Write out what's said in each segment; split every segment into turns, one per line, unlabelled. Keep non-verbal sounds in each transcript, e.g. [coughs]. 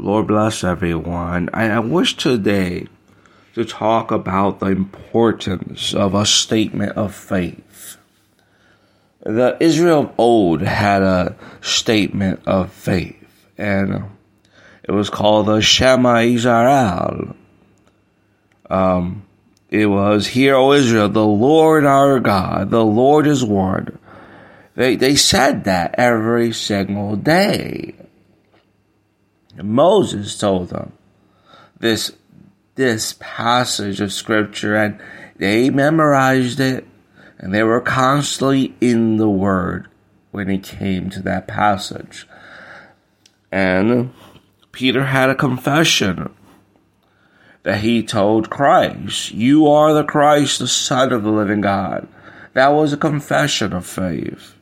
Lord bless everyone. I, I wish today to talk about the importance of a statement of faith. The Israel of old had a statement of faith, and it was called the Shema Israel. Um, it was, Hear, O Israel, the Lord our God, the Lord is one. They, they said that every single day. Moses told them this, this passage of scripture and they memorized it and they were constantly in the word when it came to that passage. And Peter had a confession that he told Christ, You are the Christ, the Son of the living God. That was a confession of faith.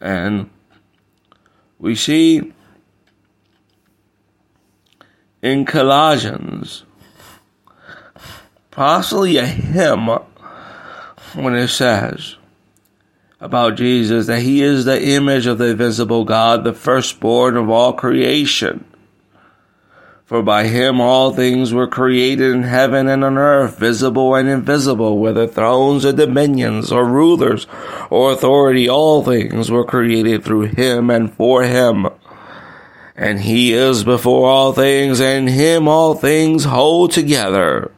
And we see in Colossians, possibly a hymn when it says about Jesus that he is the image of the invisible God, the firstborn of all creation. For by him all things were created in heaven and on earth, visible and invisible, whether thrones or dominions or rulers or authority, all things were created through him and for him. And he is before all things, and him all things hold together.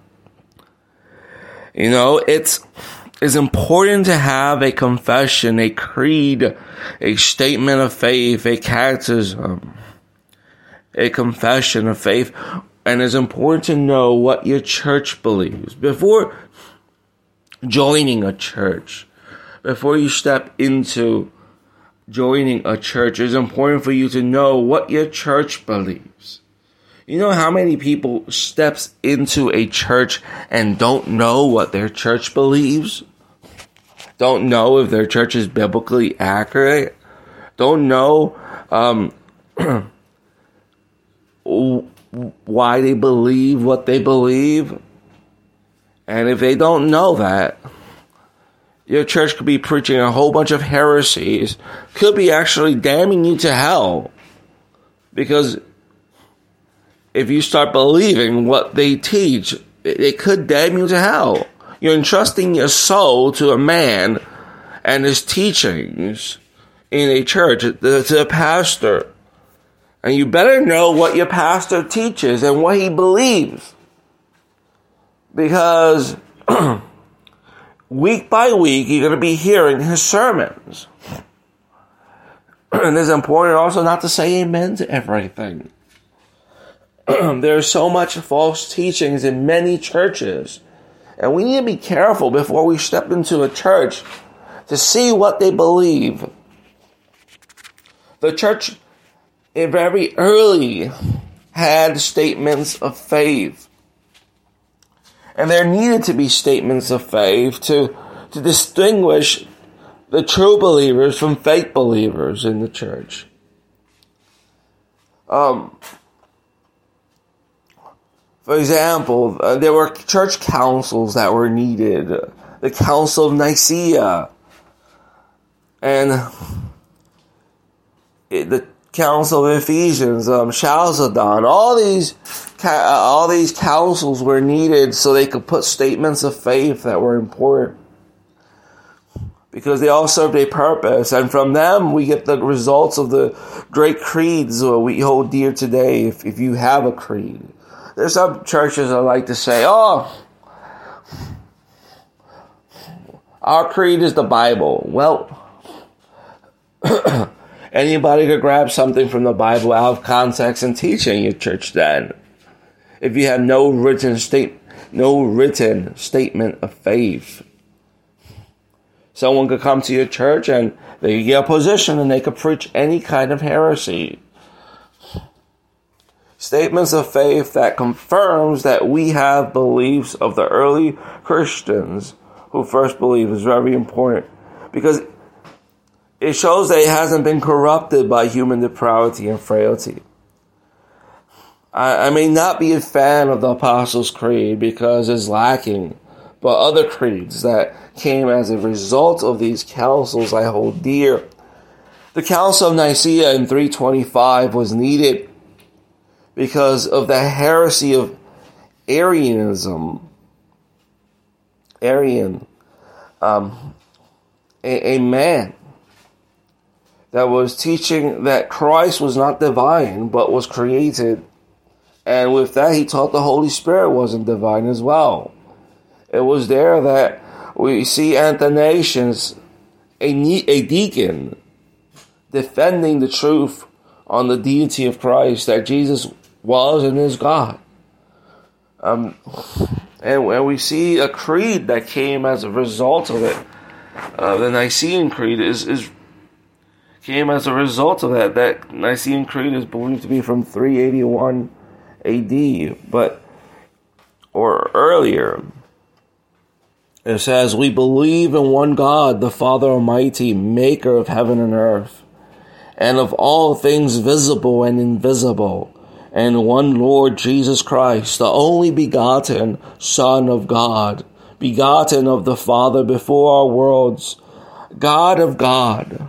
You know, it's, it's important to have a confession, a creed, a statement of faith, a catechism a confession of faith, and it's important to know what your church believes before joining a church. Before you step into joining a church, it's important for you to know what your church believes. You know how many people steps into a church and don't know what their church believes? Don't know if their church is biblically accurate? Don't know um, [clears throat] why they believe what they believe. And if they don't know that, your church could be preaching a whole bunch of heresies, could be actually damning you to hell. Because if you start believing what they teach, it could damn you to hell. You're entrusting your soul to a man and his teachings in a church, to a pastor. And you better know what your pastor teaches and what he believes. Because [clears throat] week by week, you're going to be hearing his sermons. [clears throat] and it's important also not to say amen to everything. [clears throat] There's so much false teachings in many churches. And we need to be careful before we step into a church to see what they believe. The church very early had statements of faith. And there needed to be statements of faith to, to distinguish the true believers from fake believers in the church. Um, for example, uh, there were church councils that were needed. The Council of Nicaea. And it, the Council of Ephesians, um, Chalcedon, all these, Uh, all these councils were needed so they could put statements of faith that were important. Because they all served a purpose, and from them we get the results of the great creeds we hold dear today. If, if you have a creed, there's some churches that like to say, "Oh, our creed is the Bible." Well, [clears throat] Anybody could grab something from the Bible out of context and teach in your church then. If you have no written state, no written statement of faith. Someone could come to your church and they could get a position and they could preach any kind of heresy. statements of faith that confirms that we have beliefs of the early Christians who first believe is very important because it shows that it hasn't been corrupted by human depravity and frailty. I, I may not be a fan of the Apostles' Creed because it's lacking, but other creeds that came as a result of these councils I hold dear. The Council of Nicaea in 325 was needed because of the heresy of Arianism. Arian, um, a, a man that was teaching that Christ was not divine but was created. And with that, he taught the Holy Spirit wasn't divine as well. It was there that we see Athanasius, a, a deacon, defending the truth on the deity of Christ, that Jesus was and is God. Um, and, and we see a creed that came as a result of it. Uh, the Nicene Creed is, is came as a result of that. That Nicene Creed is believed to be from 381 AD, but or earlier. It says, We believe in one God, the Father Almighty, maker of heaven and earth, and of all things visible and invisible, and one Lord Jesus Christ, the only begotten Son of God, begotten of the Father before our worlds, God of God,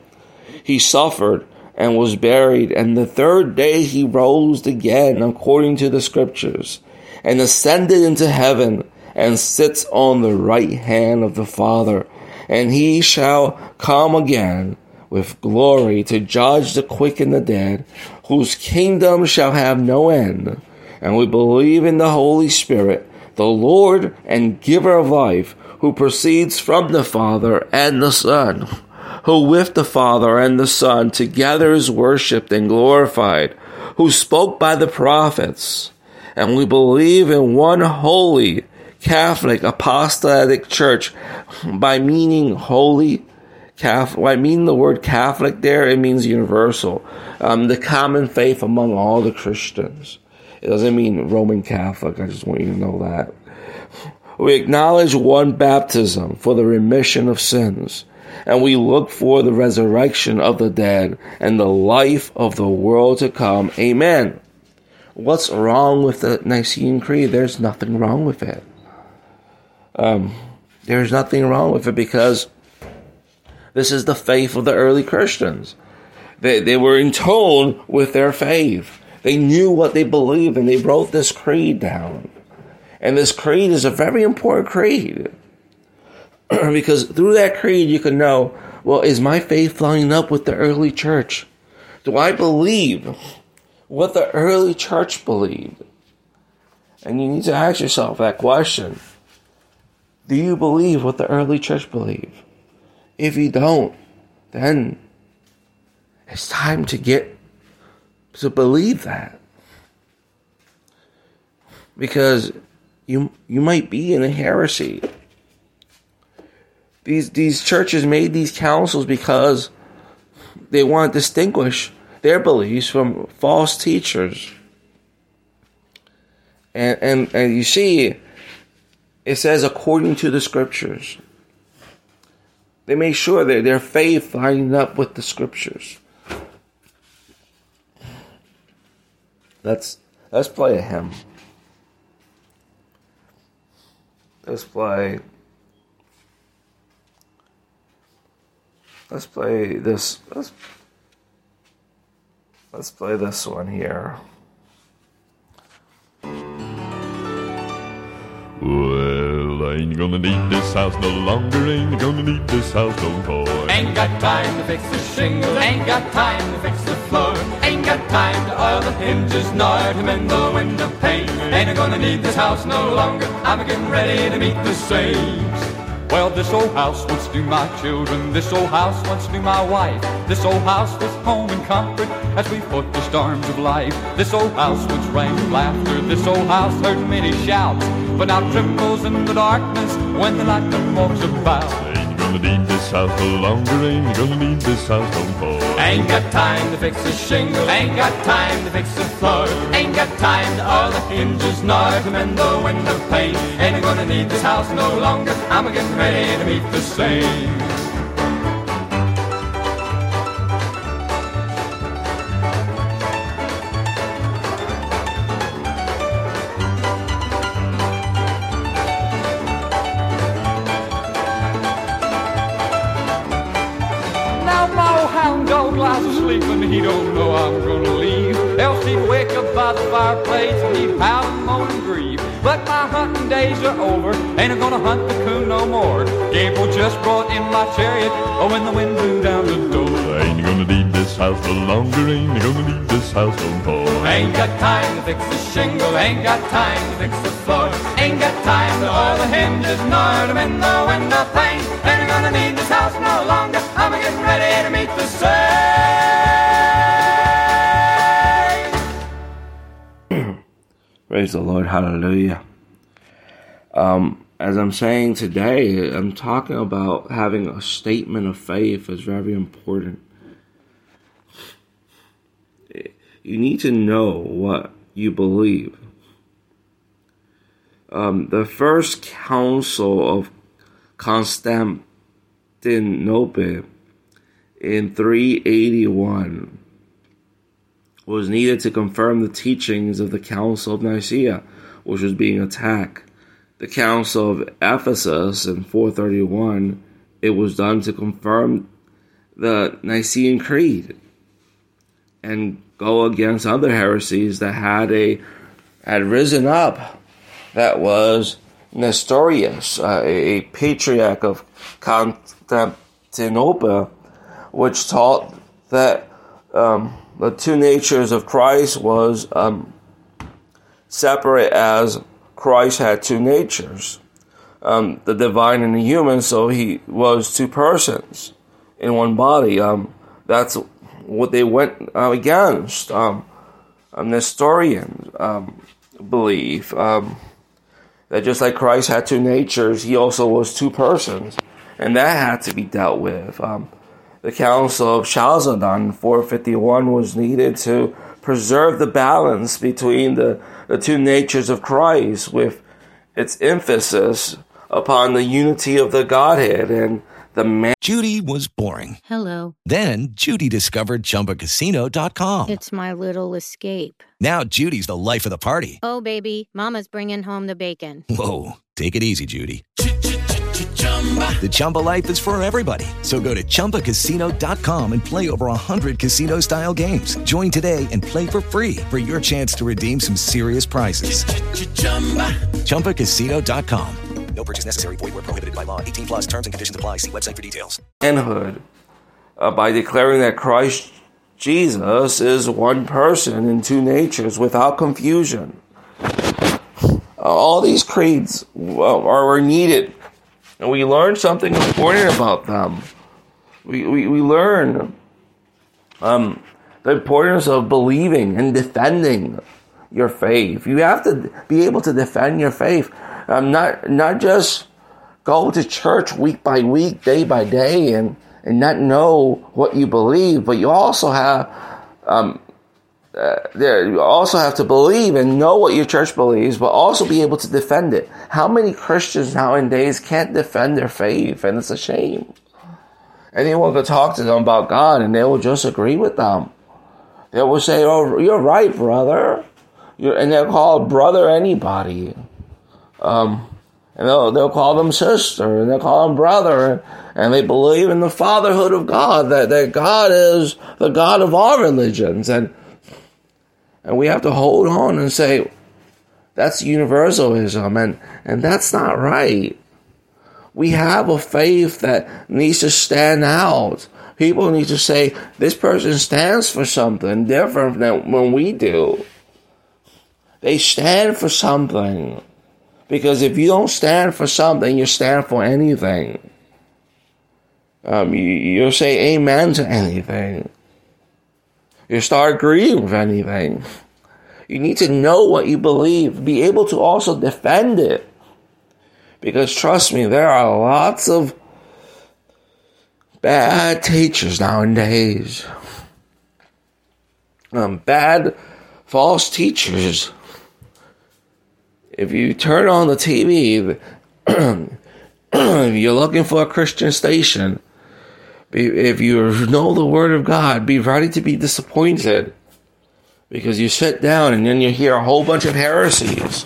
He suffered and was buried, and the third day he rose again according to the scriptures and ascended into heaven and sits on the right hand of the Father, and he shall come again with glory to judge the quick and the dead, whose kingdom shall have no end. And we believe in the Holy Spirit, the Lord and giver of life, who proceeds from the Father and the Son, who with the Father and the Son together is worshipped and glorified, who spoke by the prophets. And we believe in one holy Catholic Apostolic Church by meaning holy. Catholic, I mean the word Catholic there, it means universal. Um, the common faith among all the Christians. It doesn't mean Roman Catholic. I just want you to know that. We acknowledge one baptism for the remission of sins, and we look for the resurrection of the dead and the life of the world to come. Amen. What's wrong with the Nicene Creed? There's nothing wrong with it. Um, there's nothing wrong with it because this is the faith of the early Christians. They, they were in tone with their faith. They knew what they believed and they wrote this creed down. And this creed is a very important creed. [clears throat] because through that creed, you can know, well, is my faith lining up with the early church? Do I believe what the early church believed? And you need to ask yourself that question. Do you believe what the early church believed? If you don't, then it's time to get to believe that. Because you you might be in a heresy. These these churches made these councils because they want to distinguish their beliefs from false teachers. And and, and you see it says according to the scriptures. They make sure that their faith lined up with the scriptures. Let's let's play a hymn. Let's play Let's play this let's let's play this one here.
Well, I ain't gonna need this house no longer, ain't gonna need this house no more.
Ain't got time to fix the shingles, ain't got time to fix the floor, ain't got time to oil the hinges, nor to mend the window pane. Ain't gonna need this house no longer, I'm getting ready to meet the saints. Well, this old house once knew my children, this old house once knew my wife. This old house was home and comfort as we fought the storms of life. This old house once rang with laughter, this old house heard many shouts, but now trembles in the darkness when the light walks about Ain't
gonna need this house no longer. Ain't gonna need this house no more.
Ain't got time to fix a shingle. Ain't got time to fix the floor. Ain't got time to oil the hinges nor to mend the window pane. Ain't gonna need this house no longer. I'm getting ready to meet the saints. The fireplace and pout and moan and grieve. But my hunting days are over, ain't I gonna hunt the coon no more. Gabriel just brought in my chariot, oh when the wind blew down the door.
Ain't gonna need this house no longer, ain't gonna need this house no more.
Ain't got time to fix the shingle, ain't got time to fix the floor. Ain't got time to oil the hinges, nor to mend the window pane. Ain't gonna need this house no longer, I'm getting ready to meet the sun.
Praise the Lord. Hallelujah. Um, as I'm saying today, I'm talking about having a statement of faith is very important. You need to know what you believe. Um, the first council of Constantinople in 381 was needed to confirm the teachings of the Council of Nicaea, which was being attacked. The Council of Ephesus in 431, it was done to confirm the Nicene Creed and go against other heresies that had a had risen up. That was Nestorius, uh, a patriarch of Constantinople, which taught that um, the two natures of Christ was um, separate as Christ had two natures, um, the divine and the human. So he was two persons in one body. Um, that's what they went uh, against. Um, Nestorian um, belief um, that just like Christ had two natures, he also was two persons, and that had to be dealt with. The Council of Chalcedon 451 was needed to preserve the balance between the, the two natures of Christ with its emphasis upon the unity of the Godhead and the man.
Judy was boring.
Hello.
Then Judy discovered ChumbaCasino.com.
It's my little escape.
Now Judy's the life of the party.
Oh, baby, mama's bringing home the bacon.
Whoa, take it easy, Judy. The Chumba life is for everybody. So go to ChumbaCasino.com and play over 100 casino style games. Join today and play for free for your chance to redeem some serious prizes. Ch-ch-chumba. ChumbaCasino.com. No purchase necessary. Void where prohibited by law. 18 plus terms and conditions apply. See website for details.
Manhood uh, by declaring that Christ Jesus is one person in two natures without confusion. Uh, all these creeds are needed and we learn something important about them. We, we, we learn um, the importance of believing and defending your faith. You have to be able to defend your faith, um, not not just go to church week by week, day by day, and and not know what you believe, but you also have um, uh, there, you also have to believe and know what your church believes, but also be able to defend it. How many Christians nowadays can't defend their faith, and it's a shame. Anyone could talk to them about God, and they will just agree with them. They will say, "Oh, you're right, brother," you're, and they'll call brother anybody. Um, and they'll they'll call them sister, and they'll call them brother, and they believe in the fatherhood of God, that that God is the God of all religions, and and we have to hold on and say, that's universalism, and, and that's not right. We have a faith that needs to stand out. People need to say, this person stands for something different than when we do. They stand for something. Because if you don't stand for something, you stand for anything. Um, you, you'll say amen to anything. You start agreeing with anything. You need to know what you believe, be able to also defend it. Because trust me, there are lots of bad teachers nowadays. Um, bad false teachers. If you turn on the TV, [clears throat] if you're looking for a Christian station, if you know the Word of God, be ready to be disappointed. Because you sit down and then you hear a whole bunch of heresies.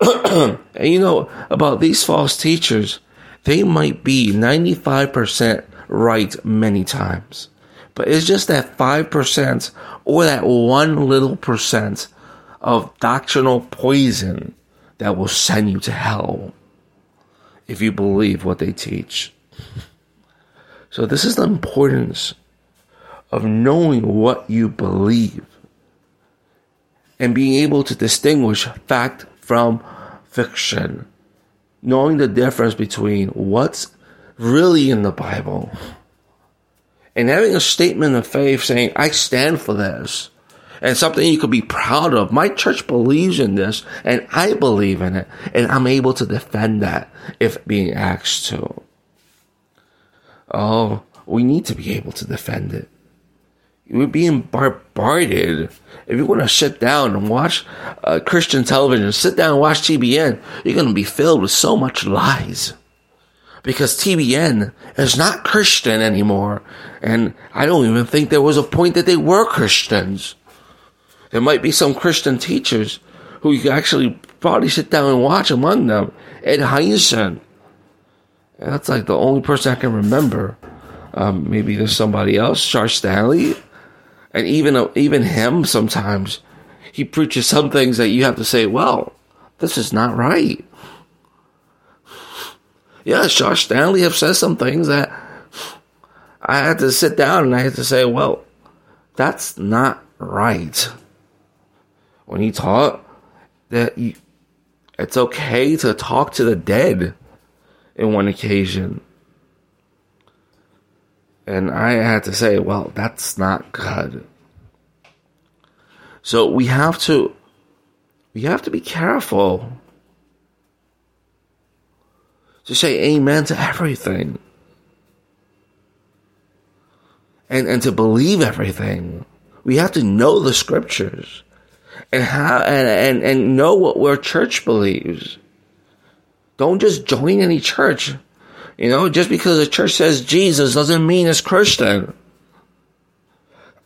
[clears throat] and you know about these false teachers, they might be 95% right many times. But it's just that 5% or that one little percent of doctrinal poison that will send you to hell if you believe what they teach. So, this is the importance of knowing what you believe and being able to distinguish fact from fiction, knowing the difference between what's really in the Bible and having a statement of faith saying, I stand for this and something you could be proud of. My church believes in this and I believe in it and I'm able to defend that if being asked to. Oh, we need to be able to defend it. We're being bombarded. If you want to sit down and watch uh, Christian television, sit down and watch TBN, you're going to be filled with so much lies. Because TBN is not Christian anymore. And I don't even think there was a point that they were Christians. There might be some Christian teachers who you could actually probably sit down and watch among them. Ed Hindson. That's like the only person I can remember. Um, maybe there's somebody else, Charles Stanley, and even even him. Sometimes he preaches some things that you have to say, "Well, this is not right." Yeah, Charles Stanley have said some things that I had to sit down and I had to say, "Well, that's not right." When he taught that you, it's okay to talk to the dead in one occasion. And I had to say, well, that's not good. So we have to we have to be careful to say amen to everything. And and to believe everything. We have to know the scriptures and how and, and, and know what our church believes. Don't just join any church. You know, just because a church says Jesus doesn't mean it's Christian.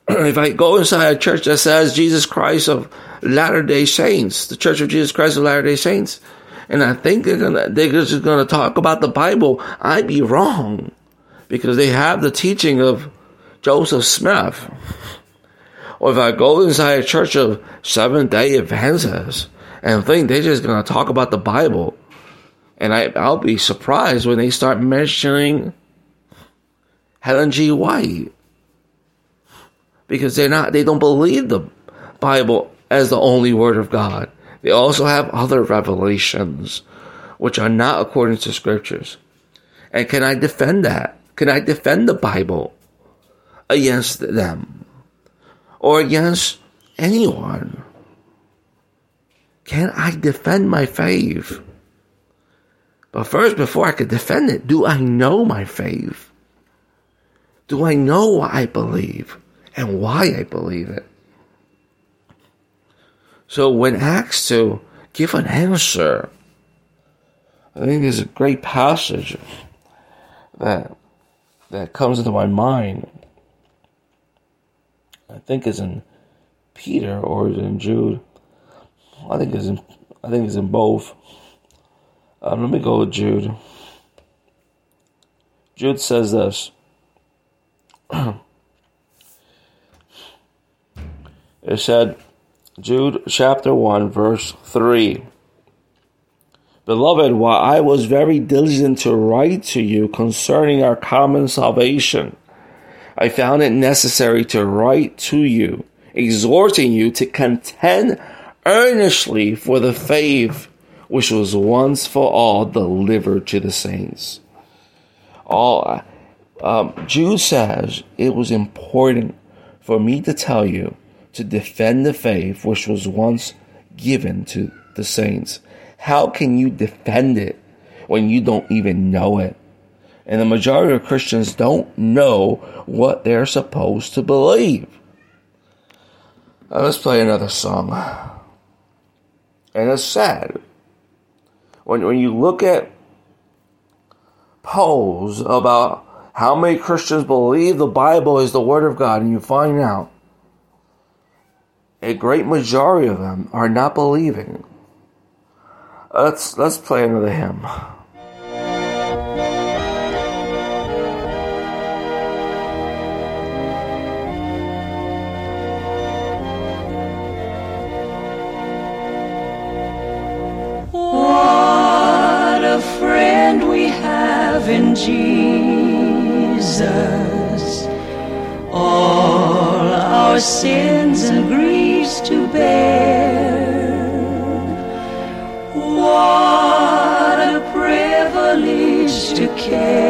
[clears throat] if I go inside a church that says Jesus Christ of Latter Day Saints, the Church of Jesus Christ of Latter Day Saints, and I think they're gonna they're just gonna talk about the Bible, I'd be wrong because they have the teaching of Joseph Smith. Or if I go inside a church of Seventh Day Adventists and think they're just gonna talk about the Bible, and I, I'll be surprised when they start mentioning Helen G. White. Because they're not, they don't believe the Bible as the only word of God. They also have other revelations, which are not according to scriptures. And can I defend that? Can I defend the Bible against them? Or against anyone? Can I defend my faith? But first, before I could defend it, do I know my faith? Do I know what I believe and why I believe it? So when asked to give an answer, I think there's a great passage that that comes into my mind. I think it's in Peter or in Jude. I think it's in I think it's in both. Um, let me go with Jude. Jude says this. [clears throat] it said, Jude chapter 1, verse 3. Beloved, while I was very diligent to write to you concerning our common salvation, I found it necessary to write to you, exhorting you to contend earnestly for the faith which was once for all delivered to the saints. All um, Jude says it was important for me to tell you to defend the faith which was once given to the saints. How can you defend it when you don't even know it? And the majority of Christians don't know what they're supposed to believe. Now let's play another song. And it's sad when, when you look at polls about how many Christians believe the Bible is the Word of God, and you find out a great majority of them are not believing. Let's let's play another hymn.
In Jesus all our sins and griefs to bear. What a privilege to carry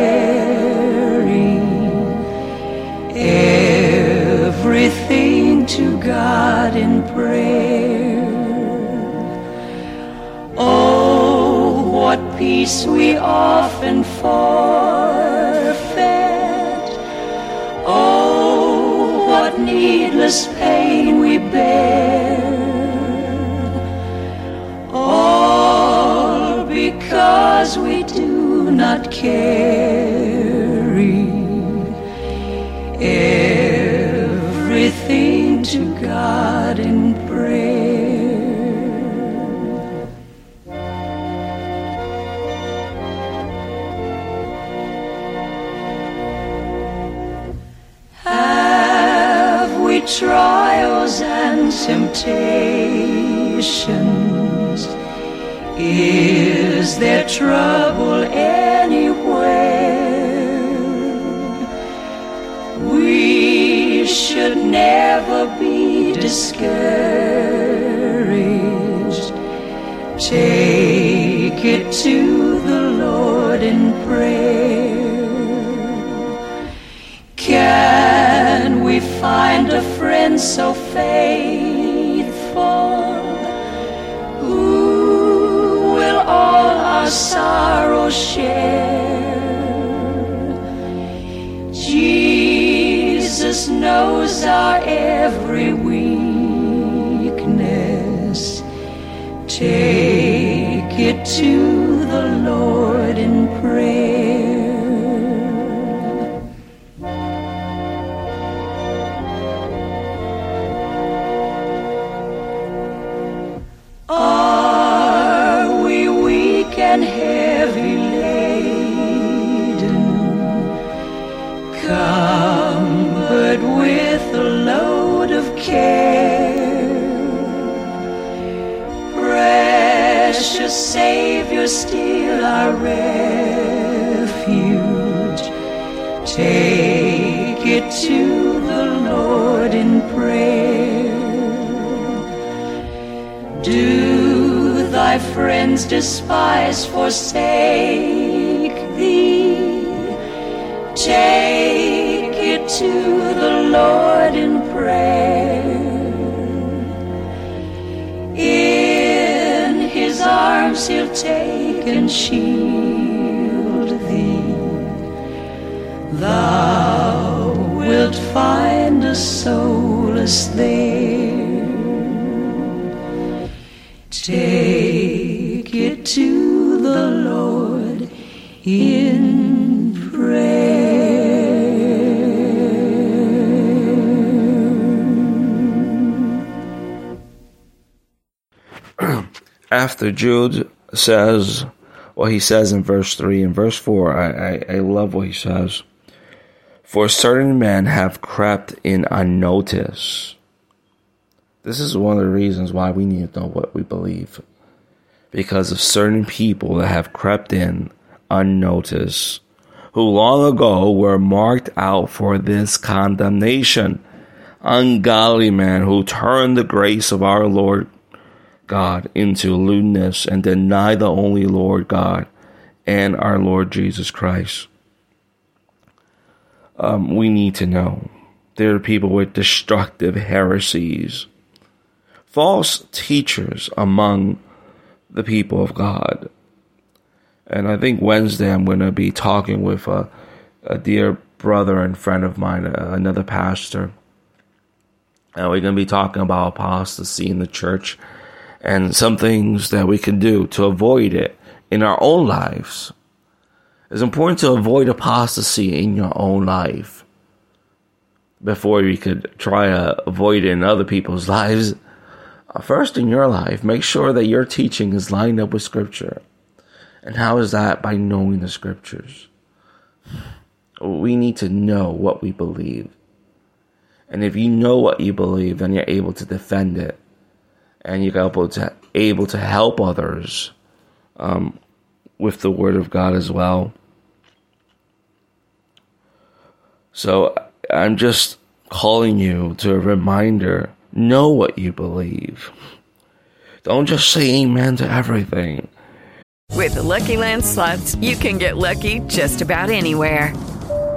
everything to God in peace we often forfeit. Oh, what needless pain we bear. All because we do not carry trials and temptations? Is there trouble anywhere? We should never be discouraged. Take so faithful who will all our sorrow share? Jesus knows our every weakness. Take it to the Lord in prayer. Despise, forsake thee? Take it to the Lord in prayer. In his arms he'll take and shield thee. Thou wilt find a solace there.
After Jude says what he says in verse 3 and verse 4, I, I, I love what he says. For certain men have crept in unnoticed. This is one of the reasons why we need to know what we believe. Because of certain people that have crept in unnoticed, who long ago were marked out for this condemnation. Ungodly men who turn the grace of our Lord God into lewdness and deny the only Lord God and our Lord Jesus Christ. Um, we need to know there are people with destructive heresies, false teachers among the people of God. And I think Wednesday I'm going to be talking with a, a dear brother and friend of mine, uh, another pastor. And we're going to be talking about apostasy in the church and some things that we can do to avoid it in our own lives. It's important to avoid apostasy in your own life before you could try to avoid it in other people's lives. Uh, first, in your life, make sure that your teaching is lined up with Scripture. And how is that? By knowing the Scriptures. We need to know what we believe. And if you know what you believe, then you're able to defend it and you're able to able to help others um, with the Word of God as well. So I'm just calling you to a reminder: know what you believe. Don't just say amen to everything.
With the Lucky Land slots, you can get lucky just about anywhere.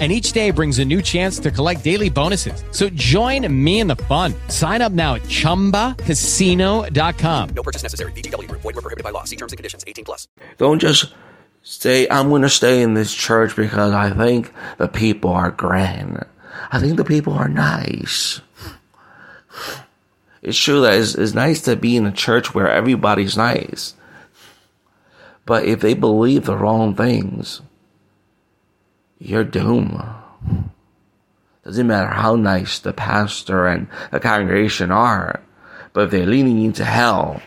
and each day brings a new chance to collect daily bonuses. So join me in the fun. Sign up now at ChumbaCasino.com.
No purchase necessary. VGW. Void were prohibited by law. See terms and conditions. 18 plus.
Don't just say, I'm going to stay in this church because I think the people are grand. I think the people are nice. It's true that it's, it's nice to be in a church where everybody's nice. But if they believe the wrong things, you're doomed. Doesn't matter how nice the pastor and the congregation are, but if they're leaning into hell,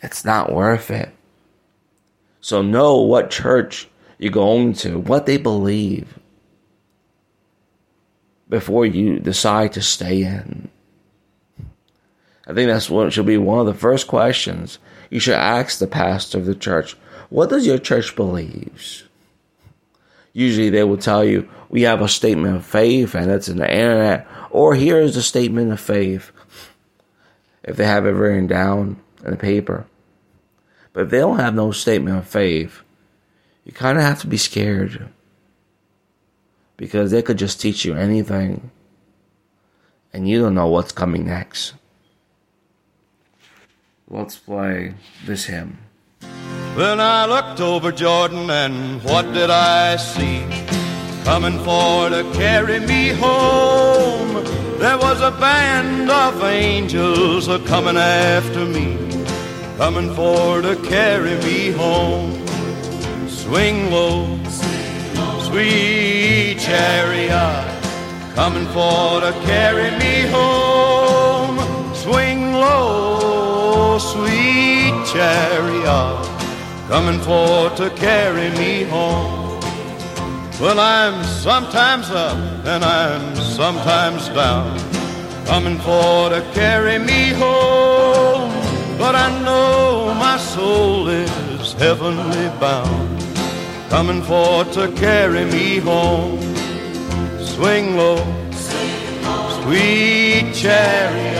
it's not worth it. So know what church you're going to, what they believe, before you decide to stay in. I think that's what should be one of the first questions you should ask the pastor of the church. What does your church believe? Usually they will tell you we have a statement of faith and it's in the internet or here is a statement of faith. If they have it written down in a paper. But if they don't have no statement of faith you kind of have to be scared. Because they could just teach you anything. And you don't know what's coming next. Let's play this hymn
then I looked over Jordan and what did I see? Coming for to carry me home. There was a band of angels a coming after me, coming for to carry me home. Swing low, sweet chariot, coming for to carry me home. Swing low, sweet chariot coming for to carry me home. Well, I'm sometimes up and I'm sometimes down, coming for to carry me home. But I know my soul is heavenly bound, coming for to carry me home. Swing low, sweet chariot,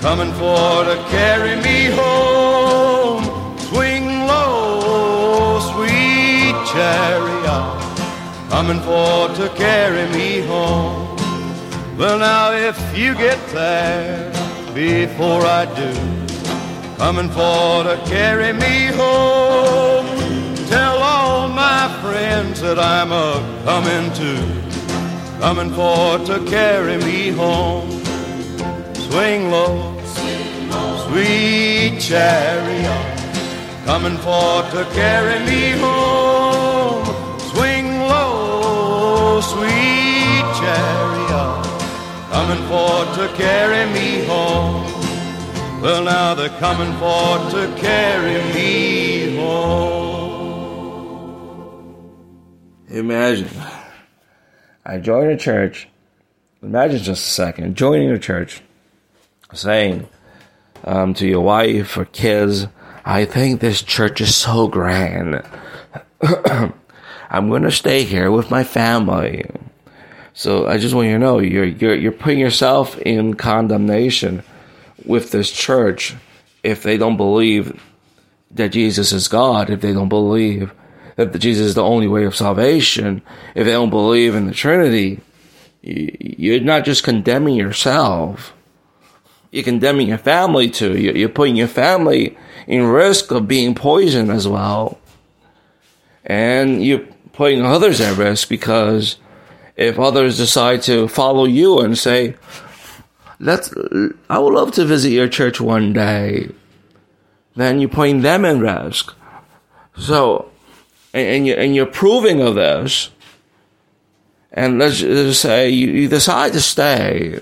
coming for to carry me home. Chariot, coming for to carry me home. Well, now if you get there before I do, coming for to carry me home, Tell all my friends that I'm a coming to, coming for to carry me home. Swing low, sweet chariot, coming for to carry me home. Sweet chariot, coming for to carry me home. Well, now they're coming for to carry me home.
Imagine. I join a church. Imagine just a second joining a church, saying um, to your wife or kids, I think this church is so grand. [clears throat] I'm going to stay here with my family. So I just want you to know you're, you're, you're putting yourself in condemnation with this church if they don't believe that Jesus is God, if they don't believe that Jesus is the only way of salvation, if they don't believe in the Trinity, you're not just condemning yourself. You're condemning your family too. You're putting your family in risk of being poisoned as well. And you're putting others at risk because if others decide to follow you and say, let's, I would love to visit your church one day, then you're putting them at risk. So, and, and, you, and you're proving of this, and let's just say you, you decide to stay,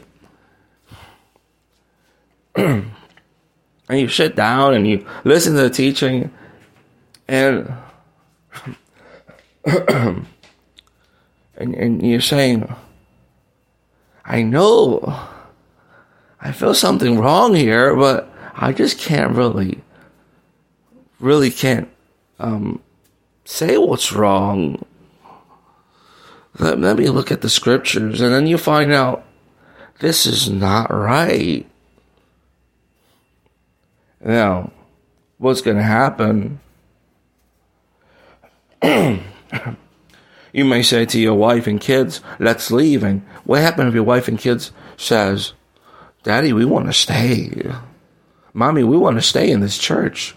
[clears throat] and you sit down and you listen to the teaching, and [clears throat] and, and you're saying, I know I feel something wrong here, but I just can't really, really can't um, say what's wrong. Let, let me look at the scriptures, and then you find out this is not right. Now, what's going to happen? [clears throat] [coughs] you may say to your wife and kids, let's leave. And what happens if your wife and kids says, Daddy, we want to stay. Mommy, we want to stay in this church.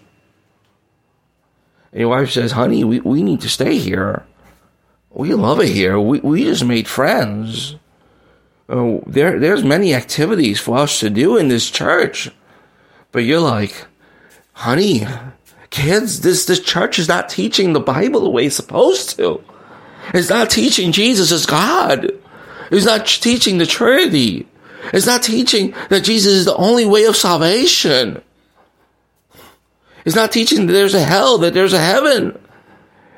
And your wife says, honey, we, we need to stay here. We love it here. We, we just made friends. Uh, there, there's many activities for us to do in this church. But you're like, honey, kids, this, this church is not teaching the Bible the way it's supposed to. It's not teaching Jesus as God. It's not teaching the Trinity. It's not teaching that Jesus is the only way of salvation. It's not teaching that there's a hell, that there's a heaven.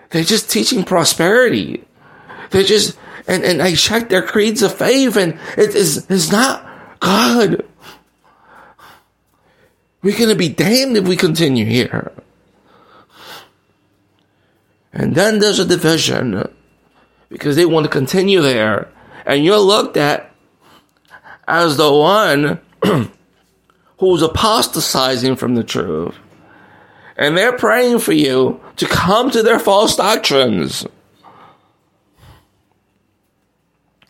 They're just teaching prosperity. They're just, and, and I checked their creeds of faith and it is, it's not God. We're going to be damned if we continue here. And then there's a division because they want to continue there. And you're looked at as the one [clears throat] who's apostatizing from the truth. And they're praying for you to come to their false doctrines.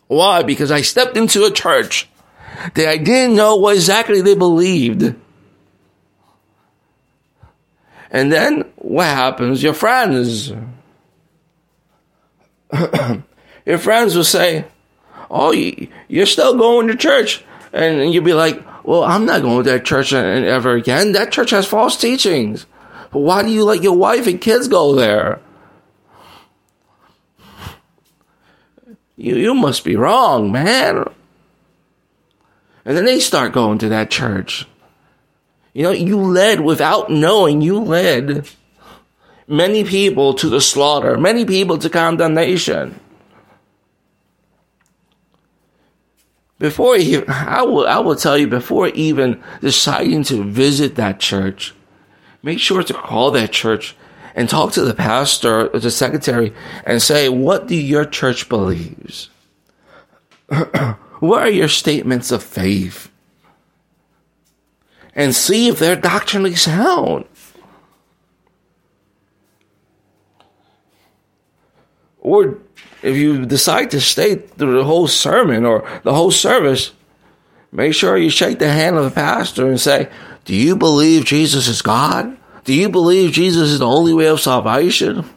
Why? Because I stepped into a church that I didn't know what exactly they believed. And then what happens? Your friends, [clears throat] your friends will say, oh, you're still going to church. And you'll be like, well, I'm not going to that church ever again. That church has false teachings. But why do you let your wife and kids go there? You, you must be wrong, man. And then they start going to that church. You know, you led without knowing, you led many people to the slaughter, many people to condemnation. before he, I will, I will tell you before even deciding to visit that church, make sure to call that church and talk to the pastor or the secretary and say, what do your church believes? [clears throat] what are your statements of faith? and see if they're doctrinally sound. Or if you decide to stay through the whole sermon or the whole service, make sure you shake the hand of the pastor and say, Do you believe Jesus is God? Do you believe Jesus is the only way of salvation?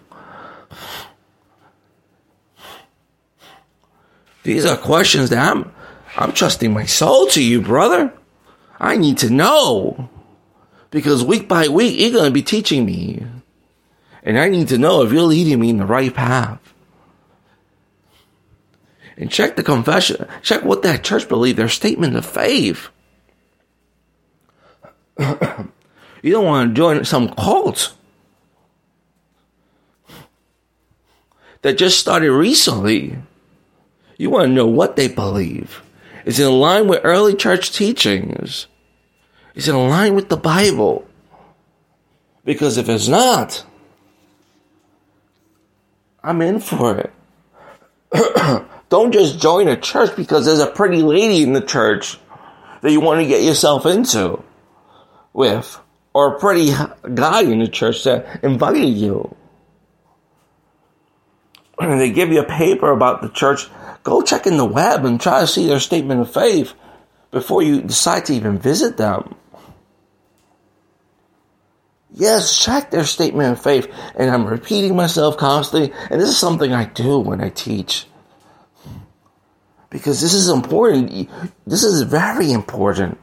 These are questions that I'm, I'm trusting my soul to you, brother. I need to know. Because week by week, you're going to be teaching me. And I need to know if you're leading me in the right path. And check the confession. Check what that church believed, their statement of faith. [coughs] you don't want to join some cult that just started recently. You want to know what they believe. Is it in line with early church teachings? Is it in line with the Bible? Because if it's not, I'm in for it. [clears throat] Don't just join a church because there's a pretty lady in the church that you want to get yourself into with, or a pretty guy in the church that invited you. And [clears throat] they give you a paper about the church Go check in the web and try to see their statement of faith before you decide to even visit them. Yes, check their statement of faith. And I'm repeating myself constantly. And this is something I do when I teach. Because this is important. This is very important.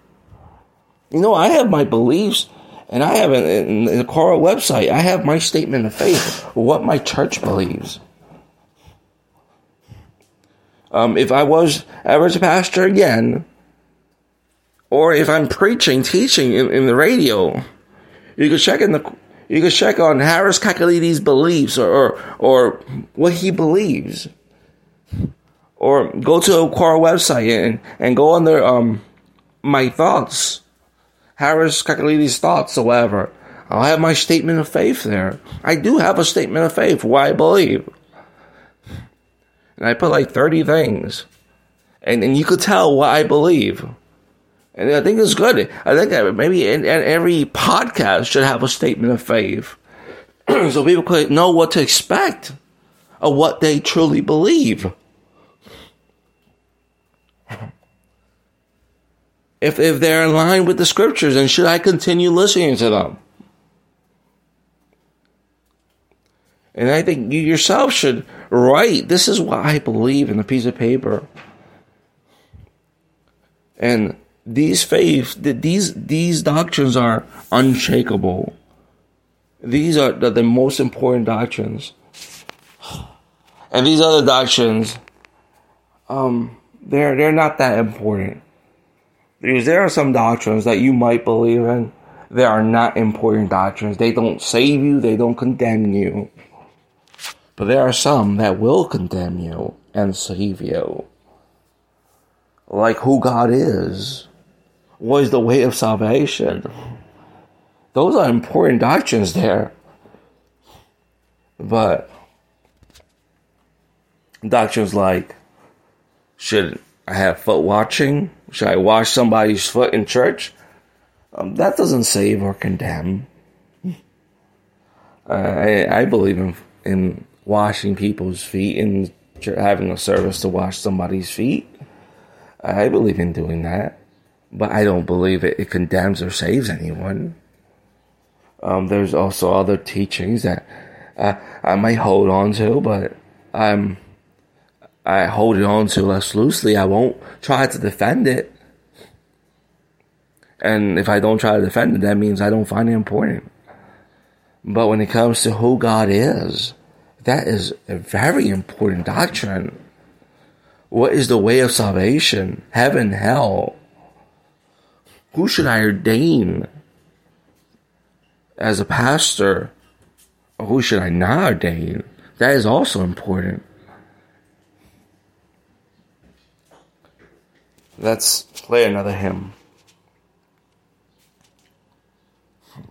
You know, I have my beliefs, and I have in, the Coral website, I have my statement of faith, what my church believes. Um, if I was ever to pastor again, or if I'm preaching, teaching in, in the radio, you could check in the you could check on Harris Kakoulides' beliefs or, or, or what he believes, or go to a core website and and go under um my thoughts, Harris Kakoulides' thoughts or whatever. I'll have my statement of faith there. I do have a statement of faith, what I believe and I put like 30 things. And, and you could tell what I believe. And I think it's good. I think maybe in, in every podcast should have a statement of faith. [clears throat] so people could know what to expect of what they truly believe. [laughs] If, if they're in line with the scriptures, and should I continue listening to them? And I think you yourself should write, this is what I believe in a piece of paper. And these faiths, these, these doctrines are unshakable. These are the, the most important doctrines. And these other doctrines, um, they're, they're not that important. Because there are some doctrines that you might believe in. They are not important doctrines. They don't save you. They don't condemn you. But there are some that will condemn you and save you. Like who God is. What is the way of salvation? Those are important doctrines there. But doctrines like should I have foot washing? Should I wash somebody's foot in church? Um, that doesn't save or condemn. I, I believe in in washing people's feet and having a service to wash somebody's feet. I believe in doing that, but I don't believe it, it condemns or saves anyone. Um, there's also other teachings that uh, I might hold on to, but I'm I hold it on to less loosely. I won't try to defend it. And if I don't try to defend it, that means I don't find it important. But when it comes to who God is, that is a very important doctrine. What is the way of salvation? Heaven, hell. Who should I ordain as a pastor? Or who should I not ordain? That is also important. Let's play another hymn.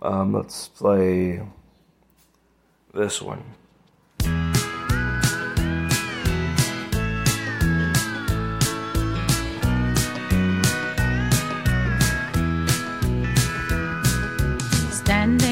Um, let's play this one.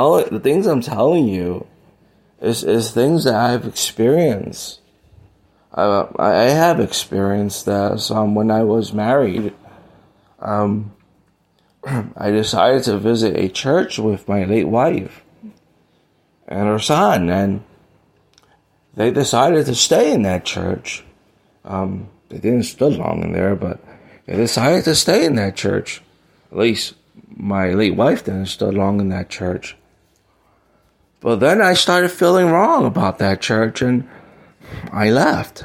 How the things I'm telling you is is things that I've experienced. I I have experienced this um, when I was married. Um, [clears throat] I decided to visit a church with my late wife and her son, and they decided to stay in that church. Um, they didn't stay long in there, but they decided to stay in that church. At least my late wife didn't stay long in that church. But then I started feeling wrong about that church and I left.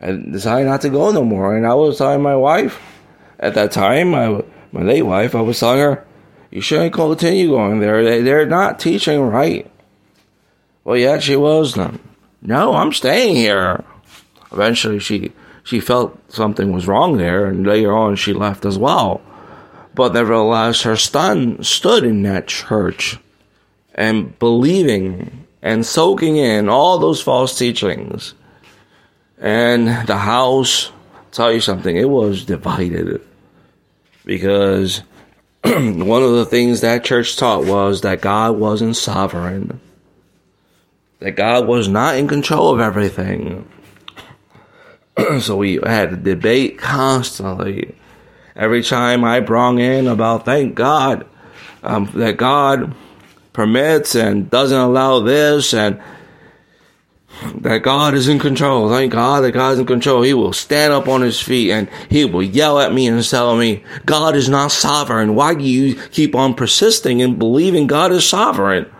I decided not to go no more. And I was telling my wife at that time, my, late wife, I was telling her, you shouldn't continue going there. They, they're not teaching right. Well, yeah, she was. No, I'm staying here. Eventually, she she felt something was wrong there, and later on, she left as well. But nevertheless, her son stood in that church and believing and soaking in all those false teachings. And the house, tell you something, it was divided because [clears throat] one of the things that church taught was that God wasn't sovereign, that God was not in control of everything. [clears throat] so we had a debate constantly. Every time I brought in about thank God um, that God permits and doesn't allow this and that God is in control. Thank God that God is in control. He will stand up on his feet and he will yell at me and tell me, God is not sovereign. Why do you keep on persisting in believing God is sovereign?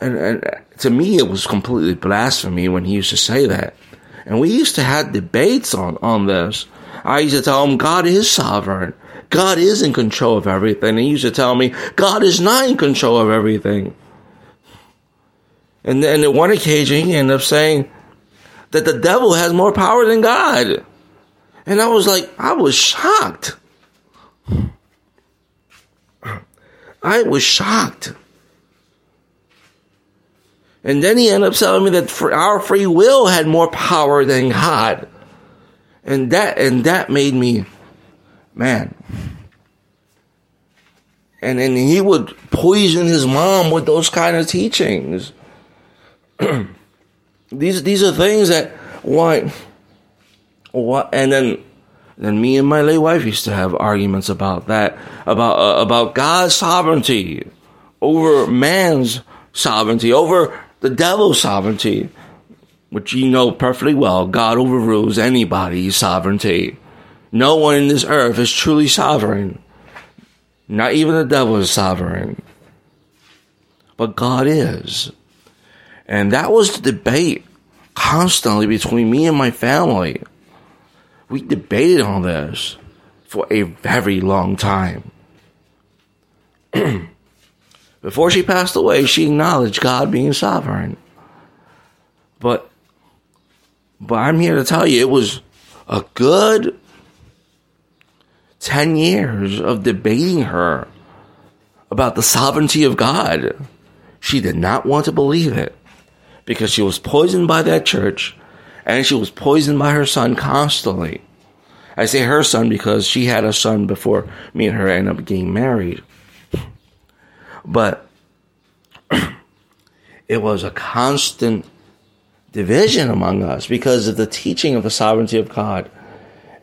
And, and to me, it was completely blasphemy when he used to say that. And we used to have debates on, on this. I used to tell him, God is sovereign. God is in control of everything. And he used to tell me, God is not in control of everything. And then at one occasion, he ended up saying that the devil has more power than God. And I was like, I was shocked. I was shocked. And then he ended up telling me that our free will had more power than God. And that and that made me man. And then he would poison his mom with those kind of teachings. [clears throat] these these are things that why what and then then me and my late wife used to have arguments about that about uh, about God's sovereignty over man's sovereignty over the devil's sovereignty which you know perfectly well God overrules anybody's sovereignty no one in this earth is truly sovereign not even the devil is sovereign but God is and that was the debate constantly between me and my family. We debated on this for a very long time. [clears throat] Before she passed away, she acknowledged God being sovereign. But but I'm here to tell you it was a good 10 years of debating her about the sovereignty of God. She did not want to believe it because she was poisoned by that church and she was poisoned by her son constantly. I say her son because she had a son before me and her ended up getting married. But [clears throat] it was a constant division among us because of the teaching of the sovereignty of God.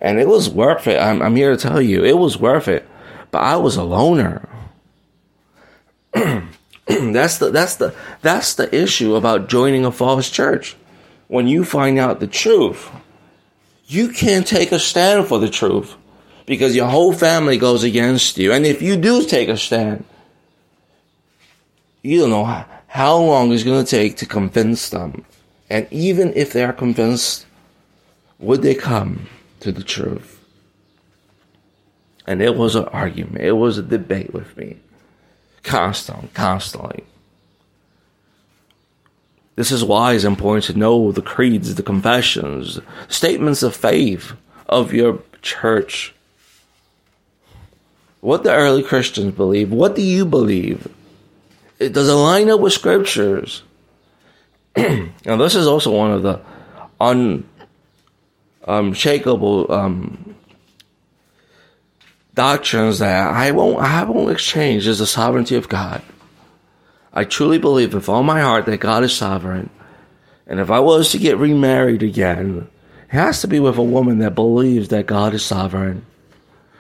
And it was worth it. I'm, I'm here to tell you, it was worth it. But I was a loner. [clears throat] that's the that's the that's the issue about joining a false church. When you find out the truth, you can't take a stand for the truth because your whole family goes against you. And if you do take a stand, you don't know how long it's going to take to convince them. And even if they are convinced, would they come to the truth? And it was an argument. It was a debate with me. Constant, constantly. This is why it's important to know the creeds, the confessions, statements of faith of your church. What the early Christians believe. What do you believe? It does it line up with scriptures? [clears throat] now, this is also one of the unshakable um, doctrines that I won't, I won't exchange is the sovereignty of God. I truly believe with all my heart that God is sovereign. And if I was to get remarried again, it has to be with a woman that believes that God is sovereign.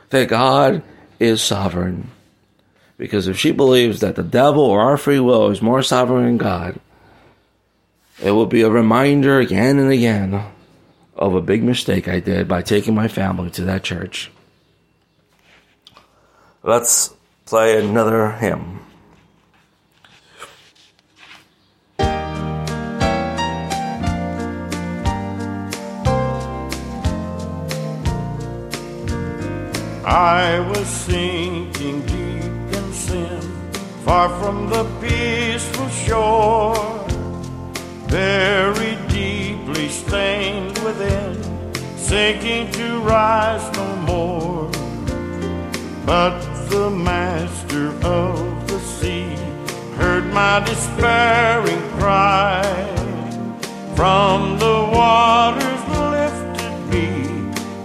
That God is sovereign. Because if she believes that the devil or our free will is more sovereign than God, it will be a reminder again and again of a big mistake I did by taking my family to that church. Let's play another hymn.
I was sinking deep in sin, far from the peaceful shore, very deeply stained within, sinking to rise no more. But the master of the sea heard my despairing cry. From the waters lifted me,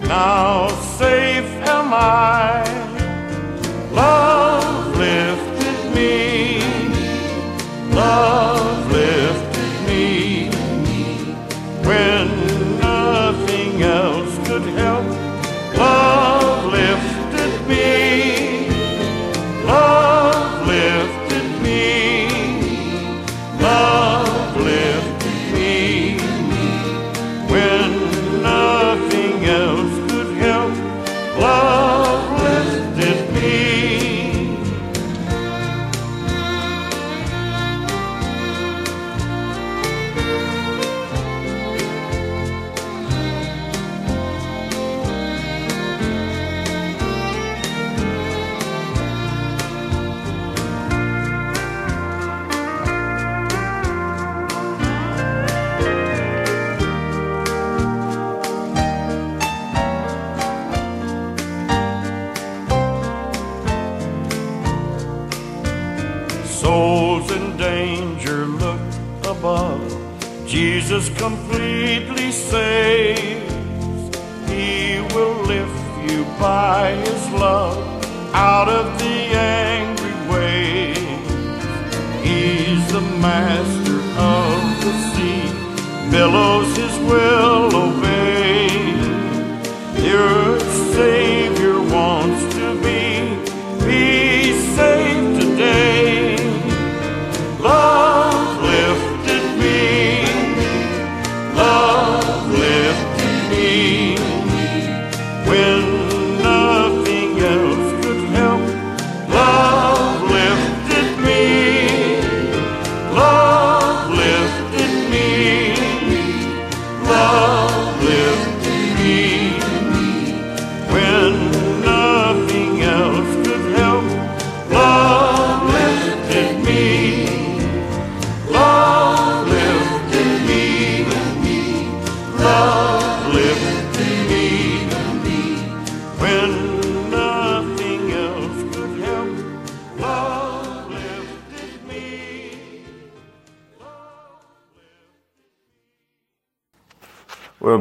now safe am I. Love lifted me, love when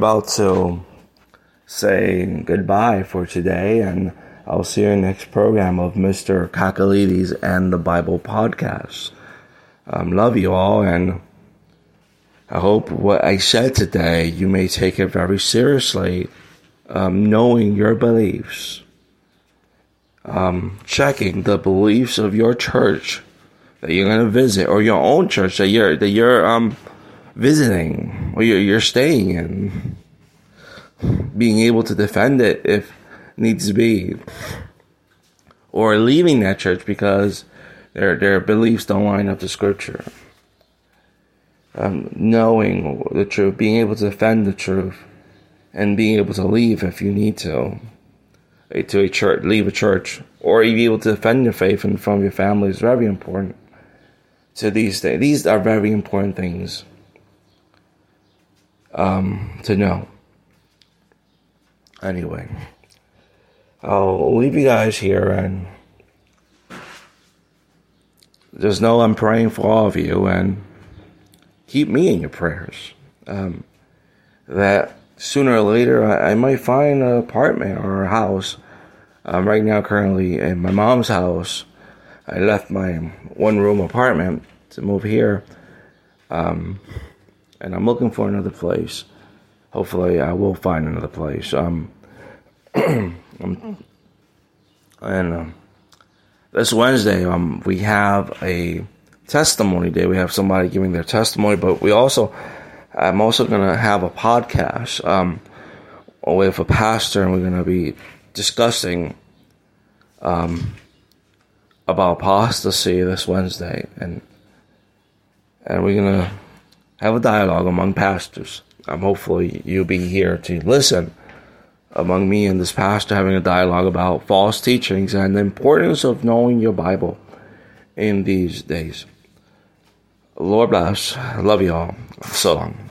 about to say goodbye for today, and I'll see you in the next program of Mr. Kakoulides and the Bible Podcast. Um, love you all, and I hope what I said today you may take it very seriously, um, knowing your beliefs, um, checking the beliefs of your church that you're going to visit, or your own church that you're that you're um visiting or you're, staying in, being able to defend it if needs to be, or leaving that church because their their beliefs don't line up to Scripture. Um, knowing the truth, being able to defend the truth, and being able to leave if you need to, to a church, leave a church, or be able to defend your faith and from your family is very important. So these days, these are very important things um, to know. Anyway, I'll leave you guys here and just know I'm praying for all of you and keep me in your prayers. Um, that sooner or later I, I, might find an apartment or a house. Um, right now, currently in my mom's house, I left my one room apartment to move here. Um, and I'm looking for another place. Hopefully, I will find another place. Um, [clears throat] um and um, this Wednesday, um, we have a testimony day. We have somebody giving their testimony, but we also, I'm also going to have a podcast um, with a pastor, and we're going to be discussing um, about apostasy this Wednesday, and and we're going to have a dialogue among pastors. Um, hopefully, you'll be here to listen among me and this pastor having a dialogue about false teachings and the importance of knowing your Bible in these days. Lord bless. Love you all. So long.